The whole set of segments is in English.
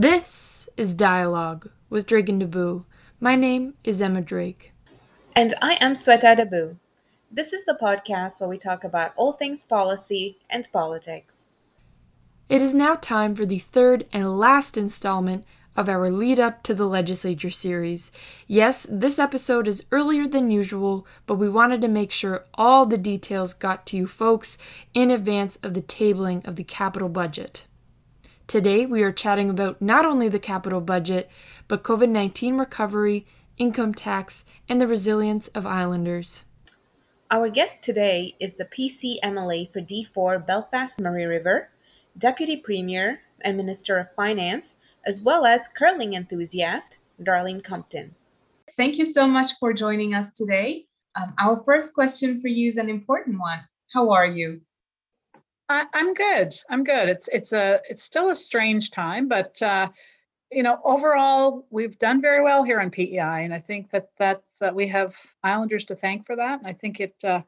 This is Dialogue with Drake and Dabu. My name is Emma Drake. And I am Sweta Dabu. This is the podcast where we talk about all things policy and politics. It is now time for the third and last installment of our lead up to the legislature series. Yes, this episode is earlier than usual, but we wanted to make sure all the details got to you folks in advance of the tabling of the capital budget. Today, we are chatting about not only the capital budget, but COVID 19 recovery, income tax, and the resilience of islanders. Our guest today is the PC MLA for D4 Belfast Murray River, Deputy Premier and Minister of Finance, as well as curling enthusiast, Darlene Compton. Thank you so much for joining us today. Um, our first question for you is an important one. How are you? I, am good. I'm good. It's it's a it's still a strange time, but uh, you know overall we've done very well here on PEI, and I think that that's uh, we have Islanders to thank for that. And I think it uh,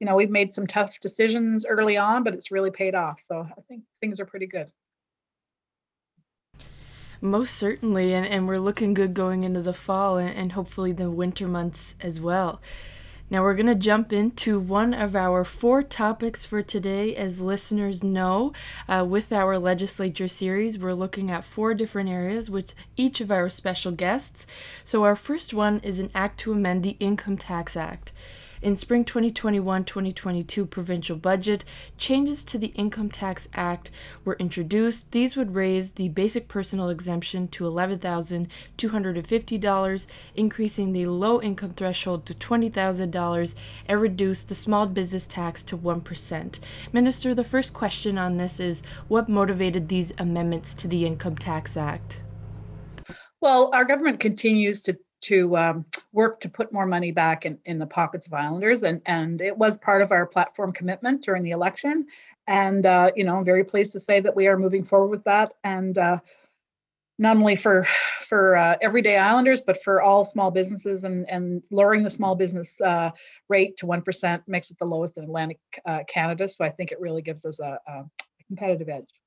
you know we've made some tough decisions early on, but it's really paid off. So I think things are pretty good. Most certainly, and, and we're looking good going into the fall and, and hopefully the winter months as well. Now, we're going to jump into one of our four topics for today. As listeners know, uh, with our legislature series, we're looking at four different areas with each of our special guests. So, our first one is an act to amend the Income Tax Act. In spring 2021 2022 provincial budget, changes to the Income Tax Act were introduced. These would raise the basic personal exemption to $11,250, increasing the low income threshold to $20,000, and reduce the small business tax to 1%. Minister, the first question on this is what motivated these amendments to the Income Tax Act? Well, our government continues to to um, work to put more money back in, in the pockets of Islanders. And, and it was part of our platform commitment during the election. And, uh, you know, I'm very pleased to say that we are moving forward with that. And uh, not only for for uh, everyday Islanders, but for all small businesses and, and lowering the small business uh, rate to 1% makes it the lowest in Atlantic uh, Canada. So I think it really gives us a, a competitive edge.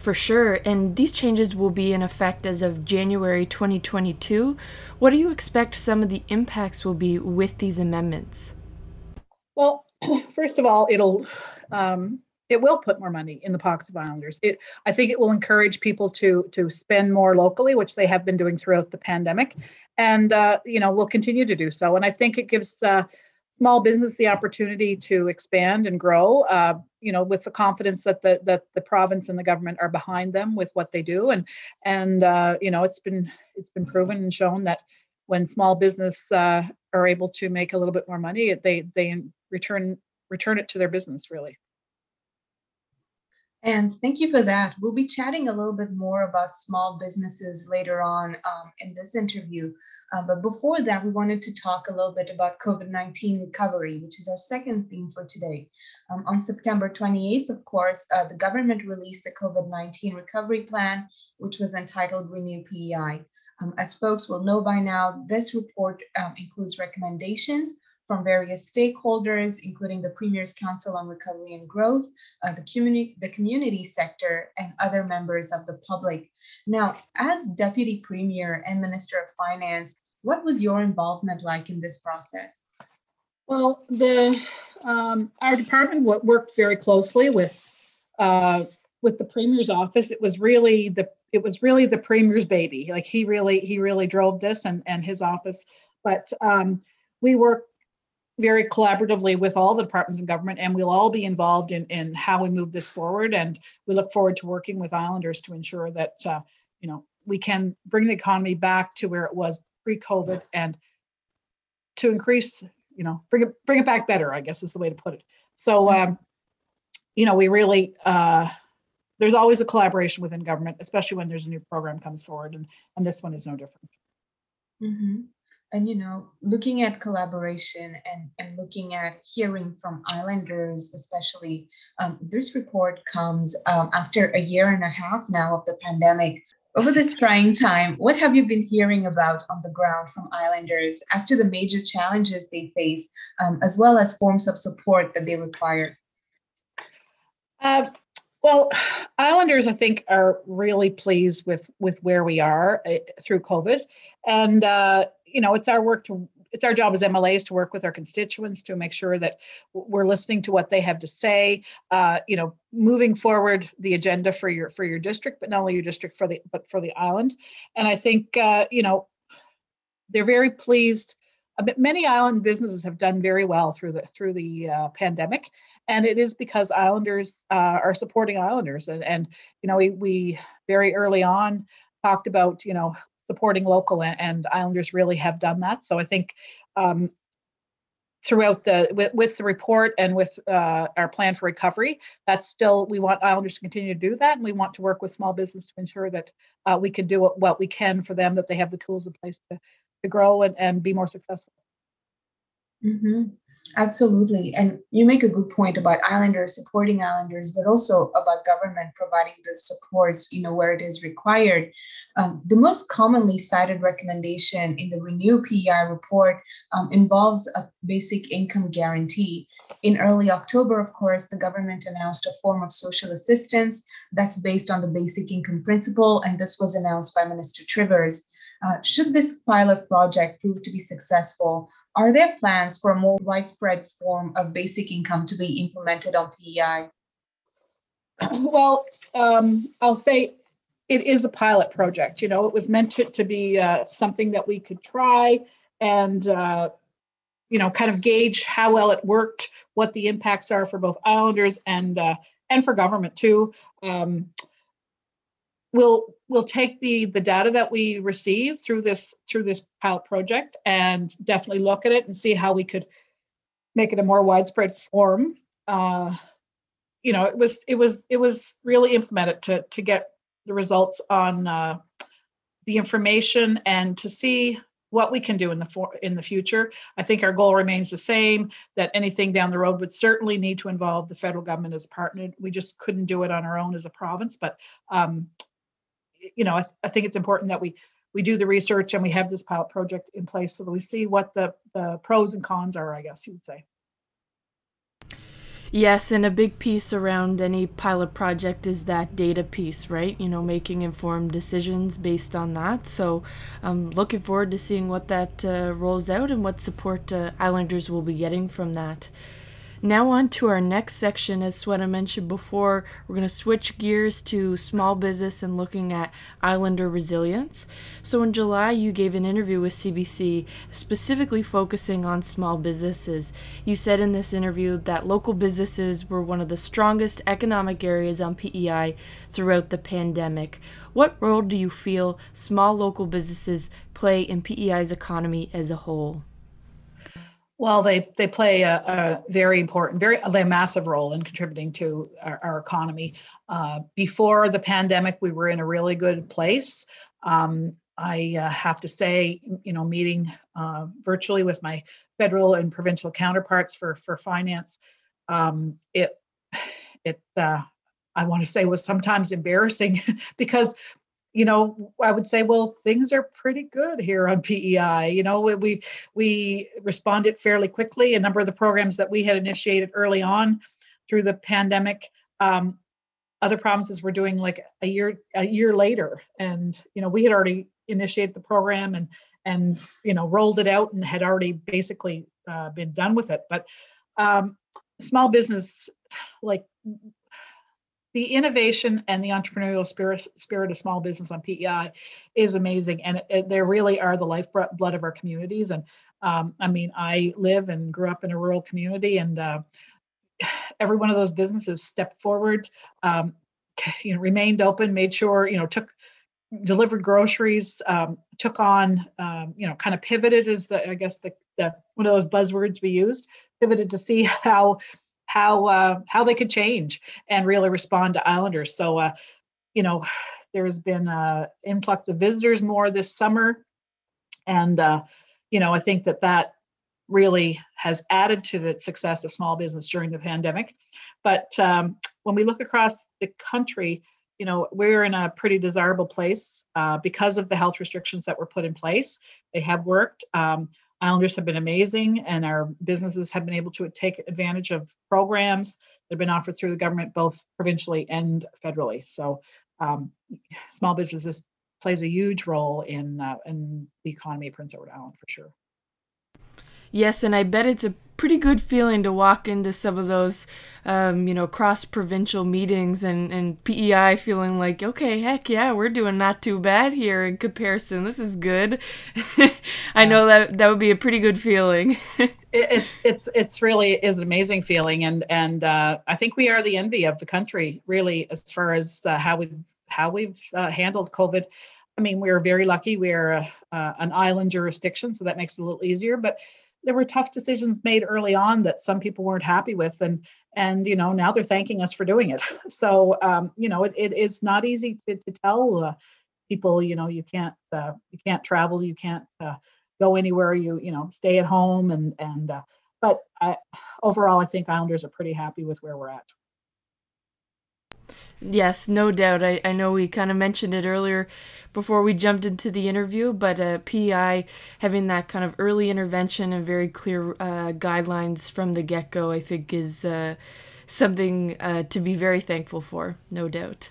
For sure, and these changes will be in effect as of January 2022. What do you expect some of the impacts will be with these amendments? Well, first of all, it'll um, it will put more money in the pockets of Islanders. It, I think it will encourage people to to spend more locally, which they have been doing throughout the pandemic, and uh, you know will continue to do so. And I think it gives uh, small business the opportunity to expand and grow uh, you know with the confidence that the that the province and the government are behind them with what they do. And and uh, you know it's been it's been proven and shown that when small business uh, are able to make a little bit more money they they return return it to their business really and thank you for that. We'll be chatting a little bit more about small businesses later on um, in this interview. Uh, but before that, we wanted to talk a little bit about COVID 19 recovery, which is our second theme for today. Um, on September 28th, of course, uh, the government released the COVID 19 recovery plan, which was entitled Renew PEI. Um, as folks will know by now, this report um, includes recommendations from various stakeholders, including the Premier's Council on Recovery and Growth, uh, the, community, the community sector, and other members of the public. Now, as Deputy Premier and Minister of Finance, what was your involvement like in this process? Well, the um, our department worked very closely with uh, with the premier's office. It was really the it was really the premier's baby. Like he really he really drove this and and his office. But um, we worked very collaboratively with all the departments of government, and we'll all be involved in, in how we move this forward. And we look forward to working with Islanders to ensure that uh, you know we can bring the economy back to where it was pre-COVID and to increase, you know, bring it bring it back better. I guess is the way to put it. So, mm-hmm. um, you know, we really uh, there's always a collaboration within government, especially when there's a new program comes forward, and and this one is no different. Mm-hmm and you know looking at collaboration and, and looking at hearing from islanders especially um, this report comes um, after a year and a half now of the pandemic. Over this trying time what have you been hearing about on the ground from islanders as to the major challenges they face um, as well as forms of support that they require? Uh, Well, Islanders, I think, are really pleased with with where we are uh, through COVID, and uh, you know, it's our work to it's our job as MLAs to work with our constituents to make sure that we're listening to what they have to say. Uh, you know, moving forward the agenda for your for your district, but not only your district for the but for the island. And I think uh, you know they're very pleased many island businesses have done very well through the through the uh, pandemic, and it is because Islanders uh, are supporting Islanders, and and you know we we very early on talked about you know supporting local, and, and Islanders really have done that. So I think. Um, throughout the with, with the report and with uh, our plan for recovery that's still we want islanders to continue to do that and we want to work with small business to ensure that uh, we can do what, what we can for them that they have the tools in place to to grow and, and be more successful. Mm-hmm. Absolutely. And you make a good point about islanders supporting islanders, but also about government providing the supports, you know, where it is required. Um, the most commonly cited recommendation in the Renew PEI report um, involves a basic income guarantee. In early October, of course, the government announced a form of social assistance that's based on the basic income principle, and this was announced by Minister Trivers. Uh, should this pilot project prove to be successful, are there plans for a more widespread form of basic income to be implemented on PEI? Well, um, I'll say it is a pilot project. You know, it was meant to, to be uh, something that we could try and, uh, you know, kind of gauge how well it worked, what the impacts are for both Islanders and uh, and for government too. Um, we'll we'll take the the data that we receive through this through this pilot project and definitely look at it and see how we could make it a more widespread form uh, you know it was it was it was really implemented to to get the results on uh, the information and to see what we can do in the for, in the future. I think our goal remains the same. That anything down the road would certainly need to involve the federal government as a partner. We just couldn't do it on our own as a province. But um, you know, I, I think it's important that we we do the research and we have this pilot project in place so that we see what the, the pros and cons are, I guess you would say. Yes, and a big piece around any pilot project is that data piece, right? You know, making informed decisions based on that. So I'm looking forward to seeing what that uh, rolls out and what support uh, Islanders will be getting from that. Now, on to our next section. As I mentioned before, we're going to switch gears to small business and looking at islander resilience. So, in July, you gave an interview with CBC specifically focusing on small businesses. You said in this interview that local businesses were one of the strongest economic areas on PEI throughout the pandemic. What role do you feel small local businesses play in PEI's economy as a whole? Well, they they play a, a, very important, very a massive role in contributing to our, our economy. Uh, before the pandemic, we were in a really good place. Um, I uh, have to say, you know, meeting uh, virtually with my federal and provincial counterparts for for finance, um, it it uh, I want to say was sometimes embarrassing because you know, I would say, well, things are pretty good here on PEI. You know, we we responded fairly quickly. A number of the programs that we had initiated early on through the pandemic, um, other provinces were doing like a year a year later, and you know, we had already initiated the program and and you know rolled it out and had already basically uh, been done with it. But um, small business, like the innovation and the entrepreneurial spirit, spirit of small business on PEI is amazing, and it, it, they really are the lifeblood of our communities. And um, I mean, I live and grew up in a rural community, and uh, every one of those businesses stepped forward, um, you know, remained open, made sure you know took delivered groceries, um, took on um, you know kind of pivoted is the I guess the, the one of those buzzwords we used, pivoted to see how how uh, how they could change and really respond to Islanders. So, uh, you know, there's been an influx of visitors more this summer, and uh, you know, I think that that really has added to the success of small business during the pandemic. But um, when we look across the country, you know, we're in a pretty desirable place uh, because of the health restrictions that were put in place. They have worked. Um, Islanders have been amazing, and our businesses have been able to take advantage of programs that have been offered through the government, both provincially and federally. So, um, small businesses plays a huge role in uh, in the economy of Prince Edward Island for sure. Yes, and I bet it's a pretty good feeling to walk into some of those, um, you know, cross provincial meetings and, and PEI feeling like, okay, heck yeah, we're doing not too bad here in comparison. This is good. I know that that would be a pretty good feeling. it, it, it's it's really is an amazing feeling, and and uh, I think we are the envy of the country, really, as far as uh, how we how we've uh, handled COVID. I mean, we're very lucky. We're uh, an island jurisdiction, so that makes it a little easier. But there were tough decisions made early on that some people weren't happy with and and you know now they're thanking us for doing it. So um, you know it, it is not easy to, to tell uh, people you know you can't uh, you can't travel you can't uh, go anywhere you you know stay at home and and uh, but I, overall i think islanders are pretty happy with where we're at Yes, no doubt. I, I know we kind of mentioned it earlier before we jumped into the interview, but uh, PEI having that kind of early intervention and very clear uh, guidelines from the get go, I think, is uh, something uh, to be very thankful for, no doubt.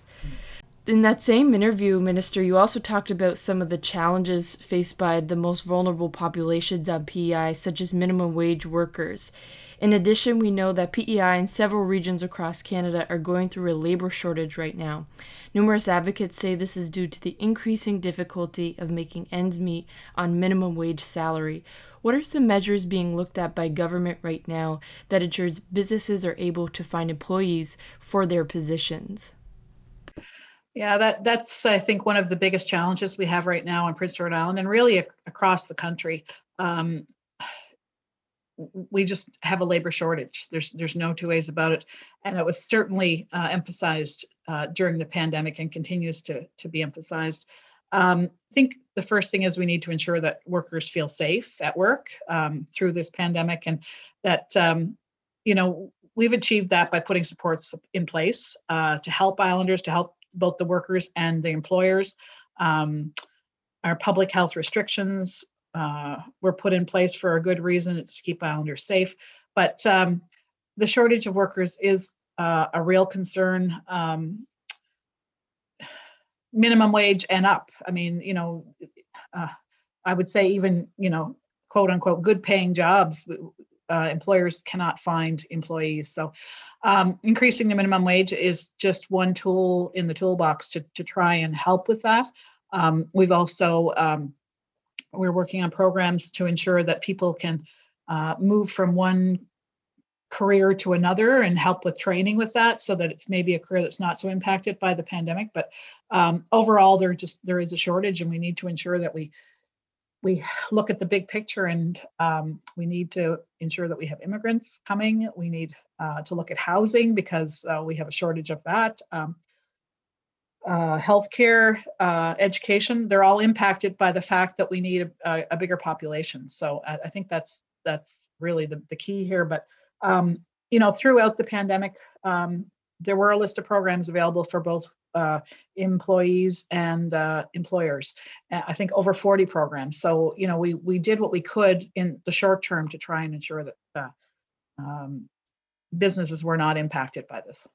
In that same interview, Minister, you also talked about some of the challenges faced by the most vulnerable populations on PEI, such as minimum wage workers. In addition, we know that PEI in several regions across Canada are going through a labor shortage right now. Numerous advocates say this is due to the increasing difficulty of making ends meet on minimum wage salary. What are some measures being looked at by government right now that ensures businesses are able to find employees for their positions? Yeah, that that's I think one of the biggest challenges we have right now in Prince Edward Island and really ac- across the country. Um, we just have a labor shortage. There's there's no two ways about it, and it was certainly uh, emphasized uh, during the pandemic and continues to to be emphasized. Um, I think the first thing is we need to ensure that workers feel safe at work um, through this pandemic, and that um, you know we've achieved that by putting supports in place uh, to help Islanders, to help both the workers and the employers. Um, our public health restrictions uh, were put in place for a good reason. It's to keep Islanders safe. But um, the shortage of workers is uh, a real concern. Um, minimum wage and up. I mean, you know, uh, I would say even, you know, quote unquote, good paying jobs, uh, employers cannot find employees. So um, increasing the minimum wage is just one tool in the toolbox to, to try and help with that. Um, we've also um, we're working on programs to ensure that people can uh, move from one career to another and help with training with that so that it's maybe a career that's not so impacted by the pandemic. But um, overall there just there is a shortage and we need to ensure that we we look at the big picture and um, we need to ensure that we have immigrants coming. We need uh, to look at housing because uh, we have a shortage of that. Um, uh, healthcare, uh, education, they're all impacted by the fact that we need a, a bigger population. So I, I, think that's that's really the, the key here. But um, you know, throughout the pandemic, um, there were a list of programs available for both uh, employees and uh, employers. I think over 40 programs. So you know, we we did what we could in the short term to try and ensure that uh, um, businesses were not impacted by this.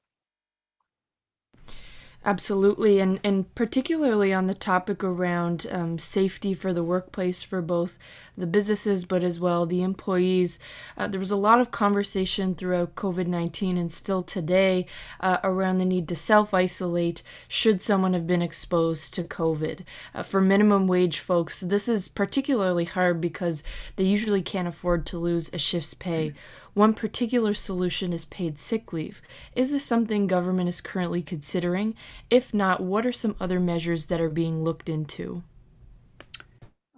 Absolutely, and and particularly on the topic around um, safety for the workplace for both the businesses, but as well the employees. Uh, there was a lot of conversation throughout COVID nineteen and still today uh, around the need to self isolate should someone have been exposed to COVID. Uh, for minimum wage folks, this is particularly hard because they usually can't afford to lose a shift's pay. One particular solution is paid sick leave. Is this something government is currently considering? If not, what are some other measures that are being looked into?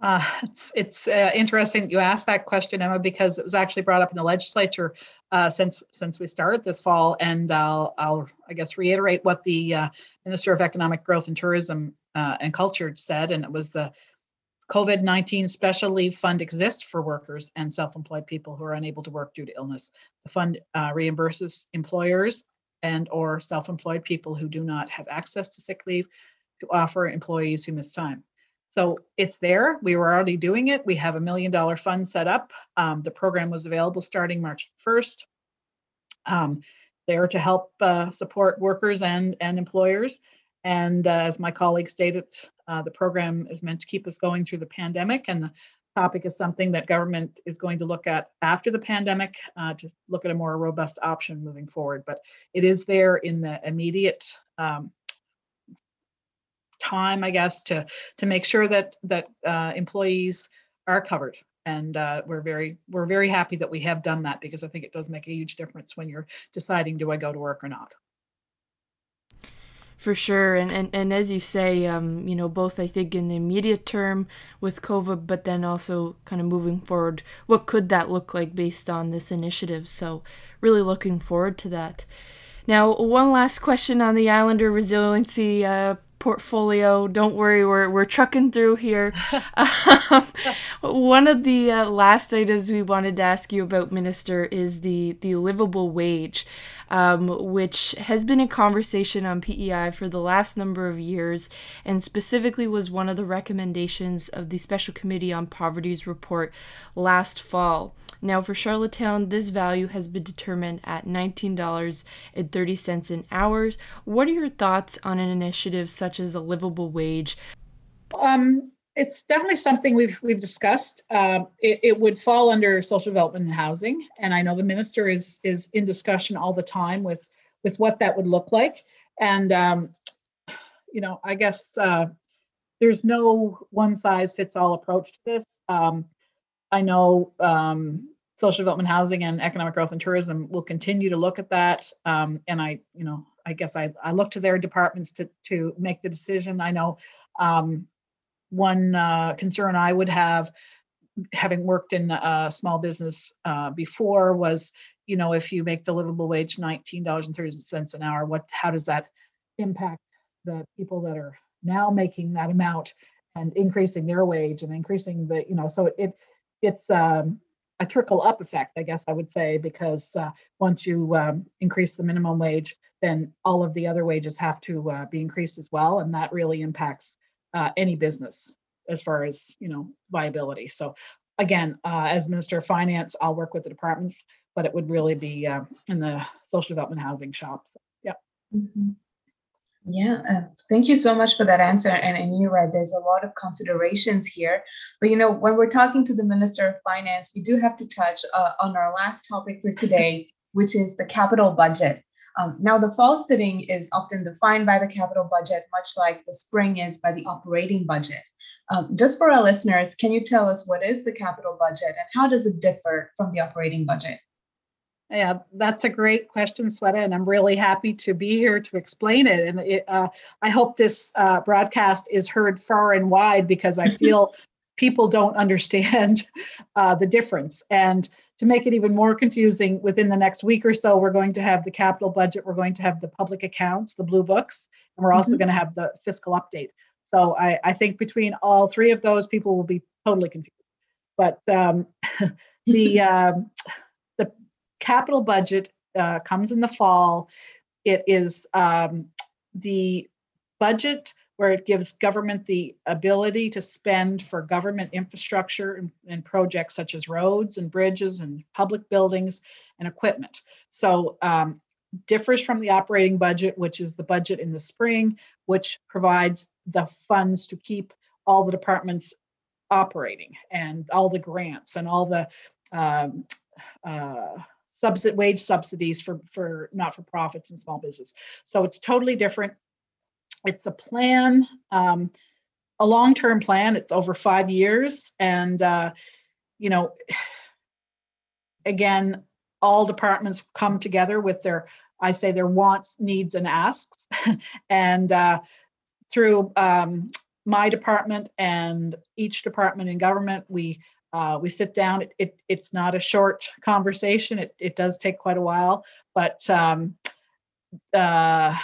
Uh, it's it's uh, interesting you asked that question, Emma, because it was actually brought up in the legislature uh, since since we started this fall, and I'll I'll I guess reiterate what the uh, Minister of Economic Growth and Tourism uh, and Culture said, and it was the COVID 19 Special Leave Fund exists for workers and self employed people who are unable to work due to illness. The fund uh, reimburses employers and or self-employed people who do not have access to sick leave to offer employees who miss time. So it's there. We were already doing it. We have a million dollar fund set up. Um, the program was available starting March 1st. Um, there to help uh, support workers and, and employers. And uh, as my colleague stated, uh, the program is meant to keep us going through the pandemic. And the topic is something that government is going to look at after the pandemic uh, to look at a more robust option moving forward. But it is there in the immediate um, time, I guess, to to make sure that that uh, employees are covered. And uh, we're very we're very happy that we have done that because I think it does make a huge difference when you're deciding do I go to work or not. For sure, and and, and as you say, um, you know, both I think in the immediate term with COVID, but then also kind of moving forward, what could that look like based on this initiative? So, really looking forward to that. Now, one last question on the Islander resiliency uh, portfolio. Don't worry, we're we're trucking through here. um, one of the uh, last items we wanted to ask you about, Minister, is the the livable wage, um, which has been a conversation on PEI for the last number of years, and specifically was one of the recommendations of the Special Committee on Poverty's report last fall. Now, for Charlottetown, this value has been determined at $19.30 an hour. What are your thoughts on an initiative such as a livable wage? Um, it's definitely something we've we've discussed. Uh, it, it, would fall under social development and housing, and I know the minister is is in discussion all the time with with what that would look like. And um, you know, I guess uh, there's no one size fits all approach to this. Um, I know um, social development, housing, and economic growth and tourism will continue to look at that. Um, and I, you know, I guess I, I look to their departments to to make the decision. I know um, one uh, concern I would have, having worked in a small business uh, before, was you know if you make the livable wage nineteen dollars and thirty cents an hour, what how does that impact the people that are now making that amount and increasing their wage and increasing the you know so it it's um, a trickle up effect, I guess I would say, because uh, once you um, increase the minimum wage, then all of the other wages have to uh, be increased as well, and that really impacts uh, any business as far as you know viability. So again, uh, as Minister of Finance, I'll work with the departments, but it would really be uh, in the social development housing shops. Yeah. Mm-hmm. Yeah, uh, thank you so much for that answer. And, and you're right, there's a lot of considerations here. But you know, when we're talking to the Minister of Finance, we do have to touch uh, on our last topic for today, which is the capital budget. Um, now, the fall sitting is often defined by the capital budget, much like the spring is by the operating budget. Um, just for our listeners, can you tell us what is the capital budget and how does it differ from the operating budget? Yeah, that's a great question, Sweta, and I'm really happy to be here to explain it. And it, uh, I hope this uh, broadcast is heard far and wide because I feel people don't understand uh, the difference. And to make it even more confusing, within the next week or so, we're going to have the capital budget, we're going to have the public accounts, the blue books, and we're also mm-hmm. going to have the fiscal update. So I, I, think between all three of those, people will be totally confused. But um, the um, capital budget uh, comes in the fall. It is um, the budget where it gives government the ability to spend for government infrastructure and, and, projects such as roads and bridges and public buildings and equipment. So um, differs from the operating budget, which is the budget in the spring, which provides the funds to keep all the departments operating and all the grants and all the um, uh, subsid- wage subsidies for for not for profits and small business. So it's totally different. It's a plan, um, a long term plan. It's over five years, and uh, you know, again, all departments come together with their I say their wants, needs, and asks, and uh, through um, my department and each department in government, we uh, we sit down. It, it, it's not a short conversation. It, it does take quite a while, but um, uh,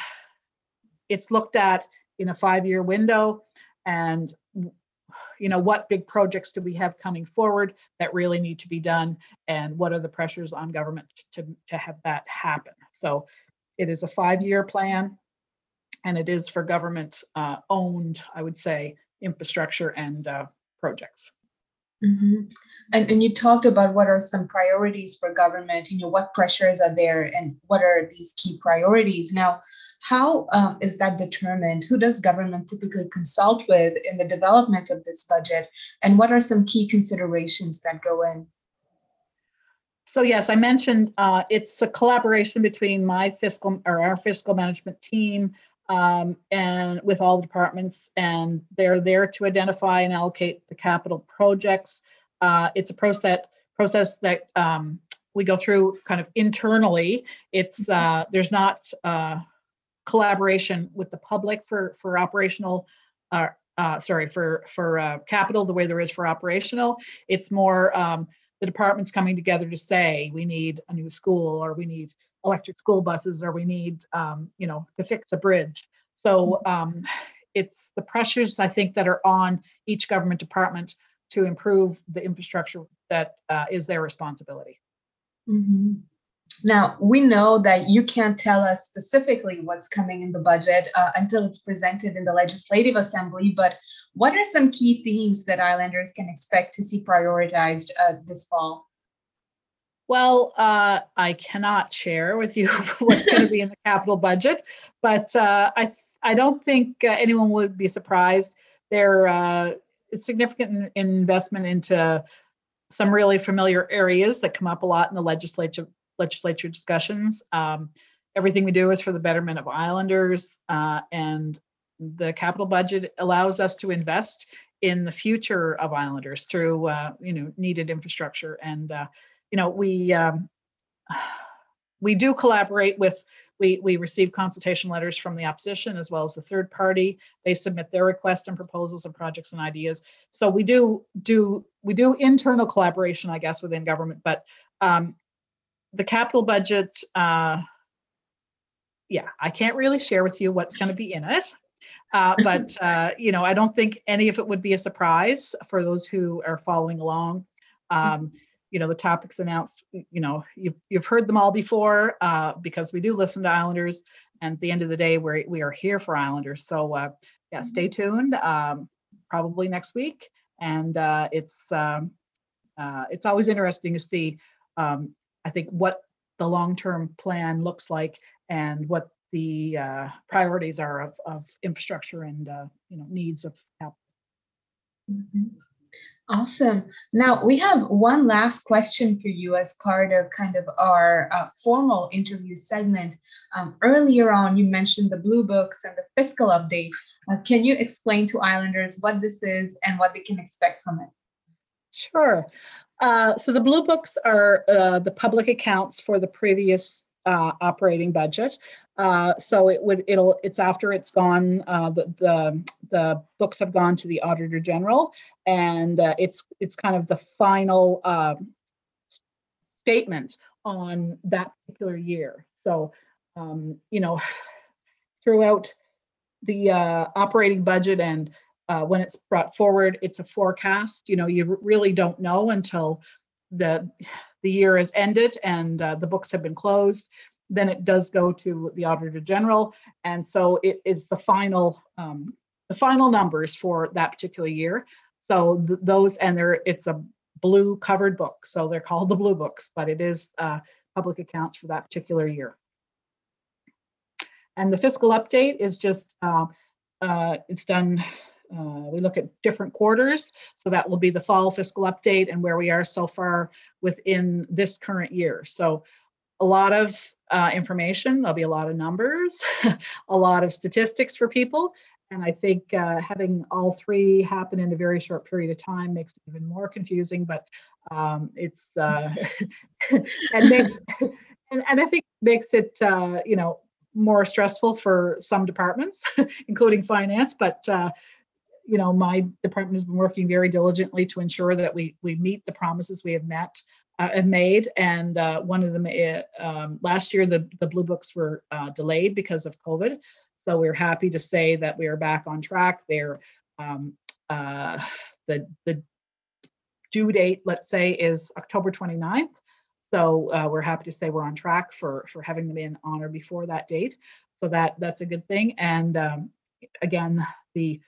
it's looked at in a five-year window, and you know what big projects do we have coming forward that really need to be done, and what are the pressures on government to to have that happen. So it is a five-year plan, and it is for government uh, owned, I would say, infrastructure and uh, projects. Mm-hmm. And, and you talked about what are some priorities for government, you know, what pressures are there and what are these key priorities. Now, how um, is that determined? Who does government typically consult with in the development of this budget? And what are some key considerations that go in? So yes, I mentioned uh, it's a collaboration between my fiscal or our fiscal management team um, and with all the departments, and they're there to identify and allocate the capital projects. Uh, it's a process process that um, we go through kind of internally. It's uh, there's not uh, collaboration with the public for for operational. Uh, uh, sorry for for uh, capital the way there is for operational. It's more um, the departments coming together to say we need a new school or we need electric school buses or we need um, you know to fix a bridge so um, it's the pressures i think that are on each government department to improve the infrastructure that uh, is their responsibility mm-hmm. Now we know that you can't tell us specifically what's coming in the budget uh, until it's presented in the legislative assembly but what are some key themes that islanders can expect to see prioritized uh, this fall well, uh, I cannot share with you what's going to be in the capital budget, but uh, I I don't think uh, anyone would be surprised. There uh, is significant investment into some really familiar areas that come up a lot in the legislature legislature discussions. Um, everything we do is for the betterment of islanders, uh, and the capital budget allows us to invest in the future of islanders through uh, you know needed infrastructure and you know, we um, we do collaborate with. We we receive consultation letters from the opposition as well as the third party. They submit their requests and proposals and projects and ideas. So we do do we do internal collaboration, I guess, within government. But um, the capital budget, uh, yeah, I can't really share with you what's going to be in it. Uh, but uh, you know, I don't think any of it would be a surprise for those who are following along. Um, you know the topics announced you know you've, you've heard them all before uh, because we do listen to islanders and at the end of the day we're, we are here for islanders so uh, yeah stay tuned um, probably next week and uh, it's um, uh, it's always interesting to see um, i think what the long-term plan looks like and what the uh, priorities are of, of infrastructure and uh, you know needs of capital. Mm-hmm. Awesome. Now we have one last question for you as part of kind of our uh, formal interview segment. Um, earlier on, you mentioned the blue books and the fiscal update. Uh, can you explain to Islanders what this is and what they can expect from it? Sure. Uh, so the blue books are uh, the public accounts for the previous uh, operating budget. Uh, so it would it'll it's after it's gone uh, the, the the books have gone to the auditor general and it's it's kind of the final um, statement on that particular year. So um, you know throughout the uh, operating budget and uh, when it's brought forward, it's a forecast. You know you really don't know until the the year has ended and uh, the books have been closed, then it does go to the Auditor General. And so it is the final um, the final numbers for that particular year. So th- those and there it's a blue covered book. So they're called the blue books, but it is uh, public accounts for that particular year. And the fiscal update is just uh, uh, it's done uh, we look at different quarters, so that will be the fall fiscal update and where we are so far within this current year. So a lot of uh, information, there'll be a lot of numbers, a lot of statistics for people. And I think uh, having all three happen in a very short period of time makes it even more confusing, but um, it's, uh, and makes, and, and I think makes it, uh, you know, more stressful for some departments, including finance, but uh, you know, my department has been working very diligently to ensure that we we meet the promises we have met uh, have made. And uh, one of them uh, um, last year, the the blue books were uh, delayed because of COVID. So we're happy to say that we are back on track. They're um, uh, the the due date, let's say, is October 29th. So uh, we're happy to say we're on track for for having them in on or before that date. So that that's a good thing. And um, again, the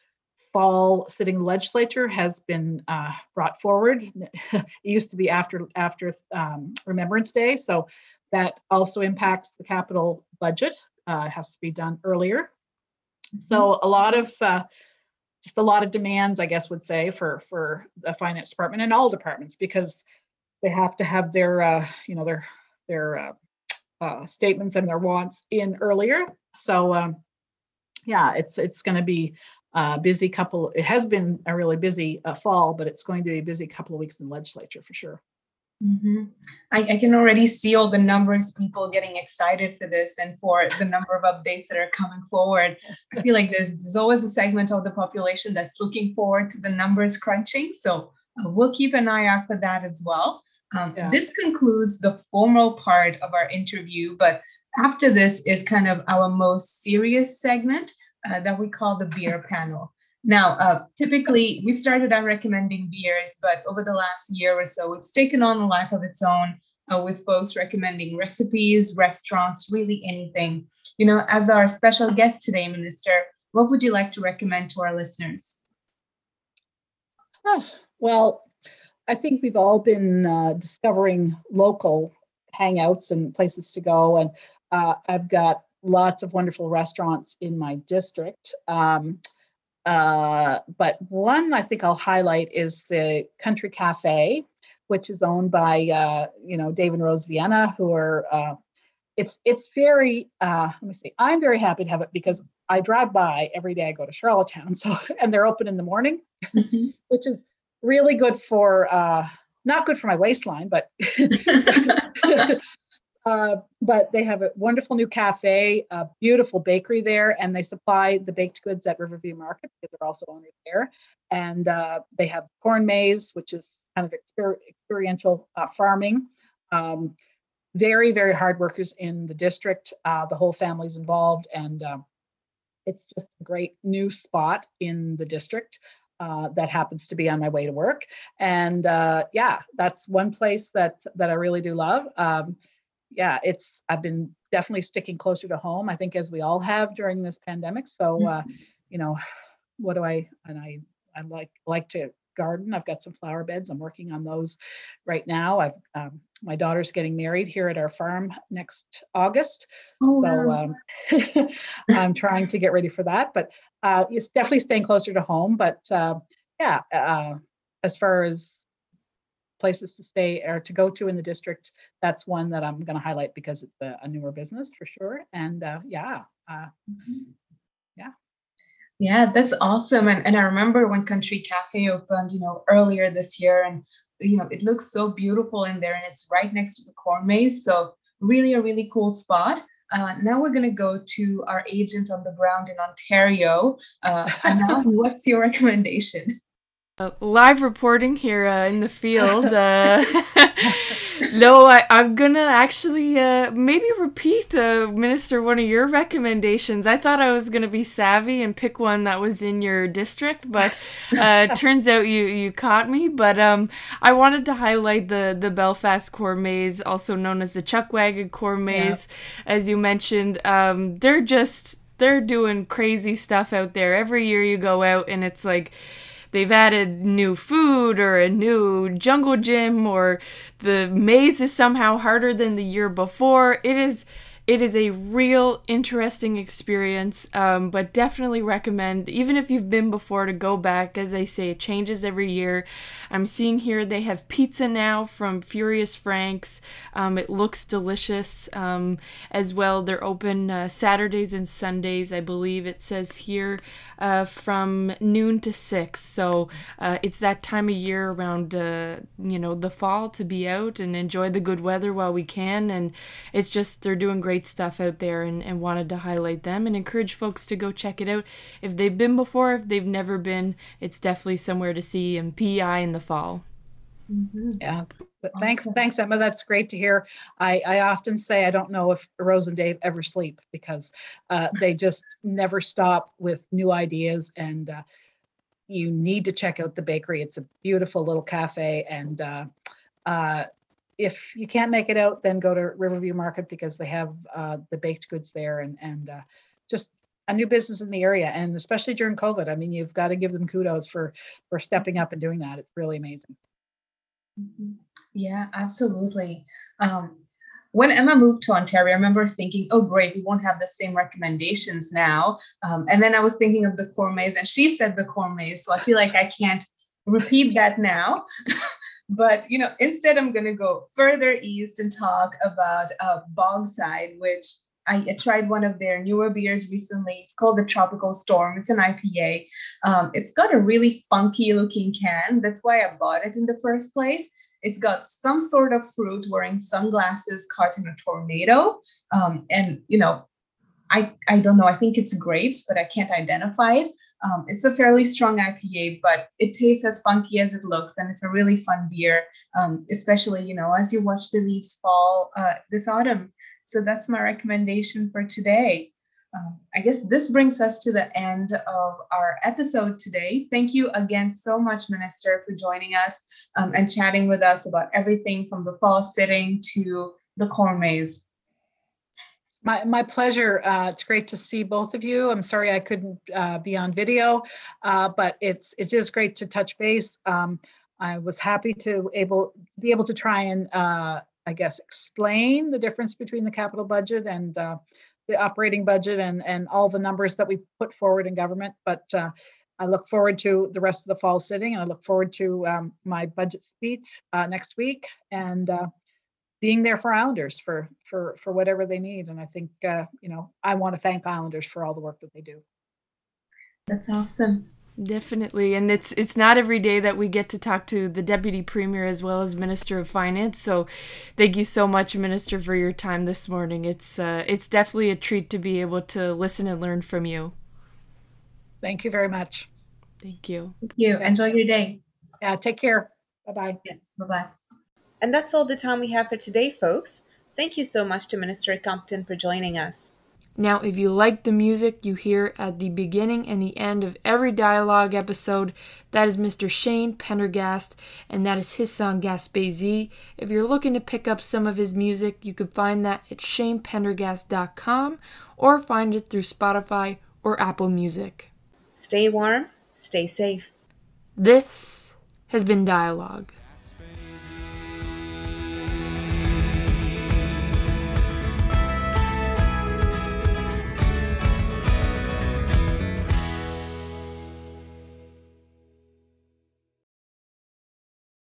fall sitting legislature has been uh, brought forward. it used to be after after um, Remembrance Day, so that also impacts the capital budget. Uh, has to be done earlier. So a lot of uh, just a lot of demands, I guess, would say for for the finance department and all departments because they have to have their uh, you know their their uh, uh, statements and their wants in earlier. So um, yeah, it's it's going to be a busy couple. It has been a really busy uh, fall, but it's going to be a busy couple of weeks in the legislature for sure. Mm-hmm. I, I, can already see all the numbers, people getting excited for this and for the number of updates that are coming forward. I feel like there's, there's always a segment of the population that's looking forward to the numbers crunching. So uh, we'll keep an eye out for that as well. Um, yeah. This concludes the formal part of our interview, but after this is kind of our most serious segment uh, that we call the beer panel. Now, uh, typically we started out recommending beers, but over the last year or so, it's taken on a life of its own uh, with folks recommending recipes, restaurants, really anything. You know, as our special guest today, Minister, what would you like to recommend to our listeners? well, I think we've all been uh, discovering local hangouts and places to go, and uh, I've got lots of wonderful restaurants in my district. Um, uh, but one I think I'll highlight is the Country Cafe, which is owned by uh, you know Dave and Rose Vienna, who are uh, it's it's very uh, let me see. I'm very happy to have it because I drive by every day. I go to Charlottetown, so and they're open in the morning, mm-hmm. which is really good for uh, not good for my waistline, but Uh, but they have a wonderful new cafe, a beautiful bakery there, and they supply the baked goods at Riverview Market because they're also owners there. And uh, they have corn maze, which is kind of exper- experiential uh, farming. Um, very, very hard workers in the district. Uh, the whole family's involved, and um, it's just a great new spot in the district. Uh, that happens to be on my way to work, and uh, yeah, that's one place that that I really do love. Um, yeah, it's I've been definitely sticking closer to home. I think as we all have during this pandemic. So, uh, mm-hmm. you know, what do I and I I like like to garden. I've got some flower beds. I'm working on those right now. I've um, my daughter's getting married here at our farm next August, oh, so wow. um, I'm trying to get ready for that. But uh, it's definitely staying closer to home. But uh, yeah, uh, as far as places to stay or to go to in the district, that's one that I'm going to highlight because it's a, a, newer business for sure. And uh, yeah, uh, mm-hmm. yeah. Yeah, that's awesome. And, and I remember when Country Cafe opened, you know, earlier this year, and you know, it looks so beautiful in there, and it's right next to the corn maze. So really, a really cool spot. Uh, now we're going to go to our agent on the ground in Ontario. Uh, Anna, what's your recommendation? Uh, live reporting here uh, in the field. Uh, no, I, am gonna actually uh, maybe repeat, uh, Minister, one of your recommendations. I thought I was gonna be savvy and pick one that was in your district, but uh, turns out you you caught me. But um, I wanted to highlight the the Belfast Corn Maze, also known as the Chuckwagon Corn Maze, yeah. as you mentioned. Um, they're just they're doing crazy stuff out there. Every year you go out and it's like they've added new food or a new jungle gym or the maze is somehow harder than the year before. It is it is a real interesting experience, um, but definitely recommend, even if you've been before, to go back. As I say, it changes every year. I'm seeing here they have pizza now from Furious Frank's. Um, it looks delicious um, as well. They're open uh, Saturdays and Sundays, I believe it says here, uh, from noon to six. So uh, it's that time of year around, uh, you know, the fall to be out and enjoy the good weather while we can. And it's just, they're doing great great stuff out there and, and wanted to highlight them and encourage folks to go check it out. If they've been before, if they've never been, it's definitely somewhere to see in PEI in the fall. Mm-hmm. Yeah. But thanks, thanks, Emma. That's great to hear. I, I often say I don't know if Rose and Dave ever sleep because uh, they just never stop with new ideas. And uh, you need to check out the bakery. It's a beautiful little cafe, and uh, uh if you can't make it out, then go to Riverview Market because they have uh, the baked goods there and and uh, just a new business in the area. And especially during COVID, I mean, you've got to give them kudos for for stepping up and doing that. It's really amazing. Mm-hmm. Yeah, absolutely. Um, when Emma moved to Ontario, I remember thinking, oh, great, we won't have the same recommendations now. Um, and then I was thinking of the corn maze, and she said the corn maze. So I feel like I can't repeat that now. but you know, instead, I'm going to go further east and talk about uh, Bogside, which I, tried one of their newer beers recently. It's called the Tropical Storm. It's an IPA. Um, it's got a really funky looking can. That's why I bought it in the first place. It's got some sort of fruit wearing sunglasses caught in a tornado. Um, and, you know, I, I don't know, I think it's grapes, but I can't identify it. Um, it's a fairly strong IPA, but it tastes as funky as it looks, and it's a really fun beer, um, especially you know as you watch the leaves fall uh, this autumn. So that's my recommendation for today. Um, I guess this brings us to the end of our episode today. Thank you again so much, Minister, for joining us um, and chatting with us about everything from the fall sitting to the corn maze. My, my pleasure. Uh, it's great to see both of you. I'm sorry I couldn't uh, be on video, uh, but it's it is great to touch base. Um, I was happy to able be able to try and uh, I guess explain the difference between the capital budget and uh, the operating budget and, and all the numbers that we put forward in government. But uh, I look forward to the rest of the fall sitting and I look forward to um, my budget speech next week and being there for Islanders for, for, for whatever they need. And I think, uh, you know, I want to thank Islanders for all the work that they do. That's awesome. Definitely, and it's it's not every day that we get to talk to the deputy premier as well as minister of finance. So, thank you so much, minister, for your time this morning. It's uh, it's definitely a treat to be able to listen and learn from you. Thank you very much. Thank you. Thank you. Enjoy your day. Yeah. Take care. Bye bye. Yes. Bye bye. And that's all the time we have for today, folks. Thank you so much to Minister Compton for joining us. Now, if you like the music you hear at the beginning and the end of every dialogue episode, that is Mr. Shane Pendergast, and that is his song Gaspésie. If you're looking to pick up some of his music, you can find that at shanependergast.com or find it through Spotify or Apple Music. Stay warm, stay safe. This has been Dialogue.